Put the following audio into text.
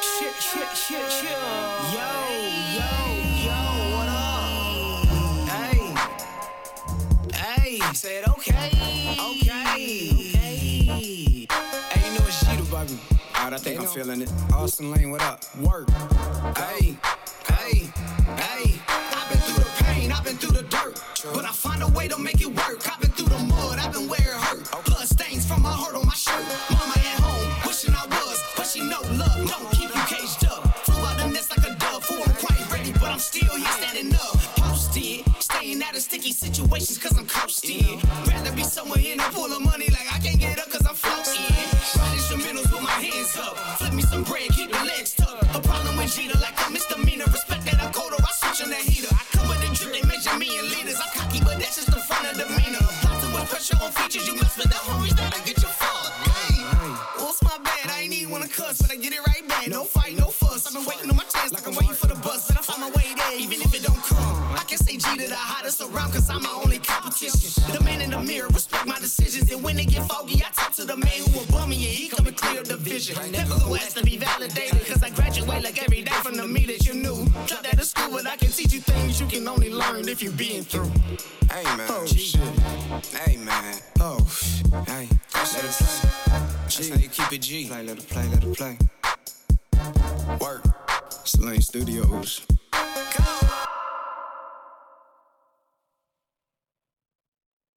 Shit, shit, shit, shit. Yo, yo, yo, what up? Hey, hey, said okay, okay, okay. Hey, you know it's Geter, baby. Alright, I think I'm feeling it. Austin Lane, what up? Work. Hey, hey, hey. I'm still here standing up. Posted, staying out of sticky situations cause I'm coasting. Rather be somewhere in a pool of money like I can't get up cause I'm floating. Ride instrumentals with my hands up. Flip me some bread, keep the legs tucked. A problem with Geter like a misdemeanor. Respect that I'm colder, I switch on that heater. I come with the drip, they measure me in liters. I'm cocky, but that's just the front of demeanor. Plotting with pressure on features, you mess with the homies that I get your fuck. Hey, what's my bad? I ain't even wanna cuss, but I get it right back. No fight, even if it don't come. I can say G to the hottest around, cause I'm my only competition. The man in the mirror, respect my decisions. And when they get foggy, I talk to the man who above me, and he come and clear the vision. Never go ask to be validated, cause I graduate like every day from the me that you knew. Dropped out of school, but I can teach you things you can only learn if you've been through. Hey man, Oh, shit. Hey man, Oh, hey, let it play. That's how you keep it G. play, let it play, let it play. Work. Lane Studios.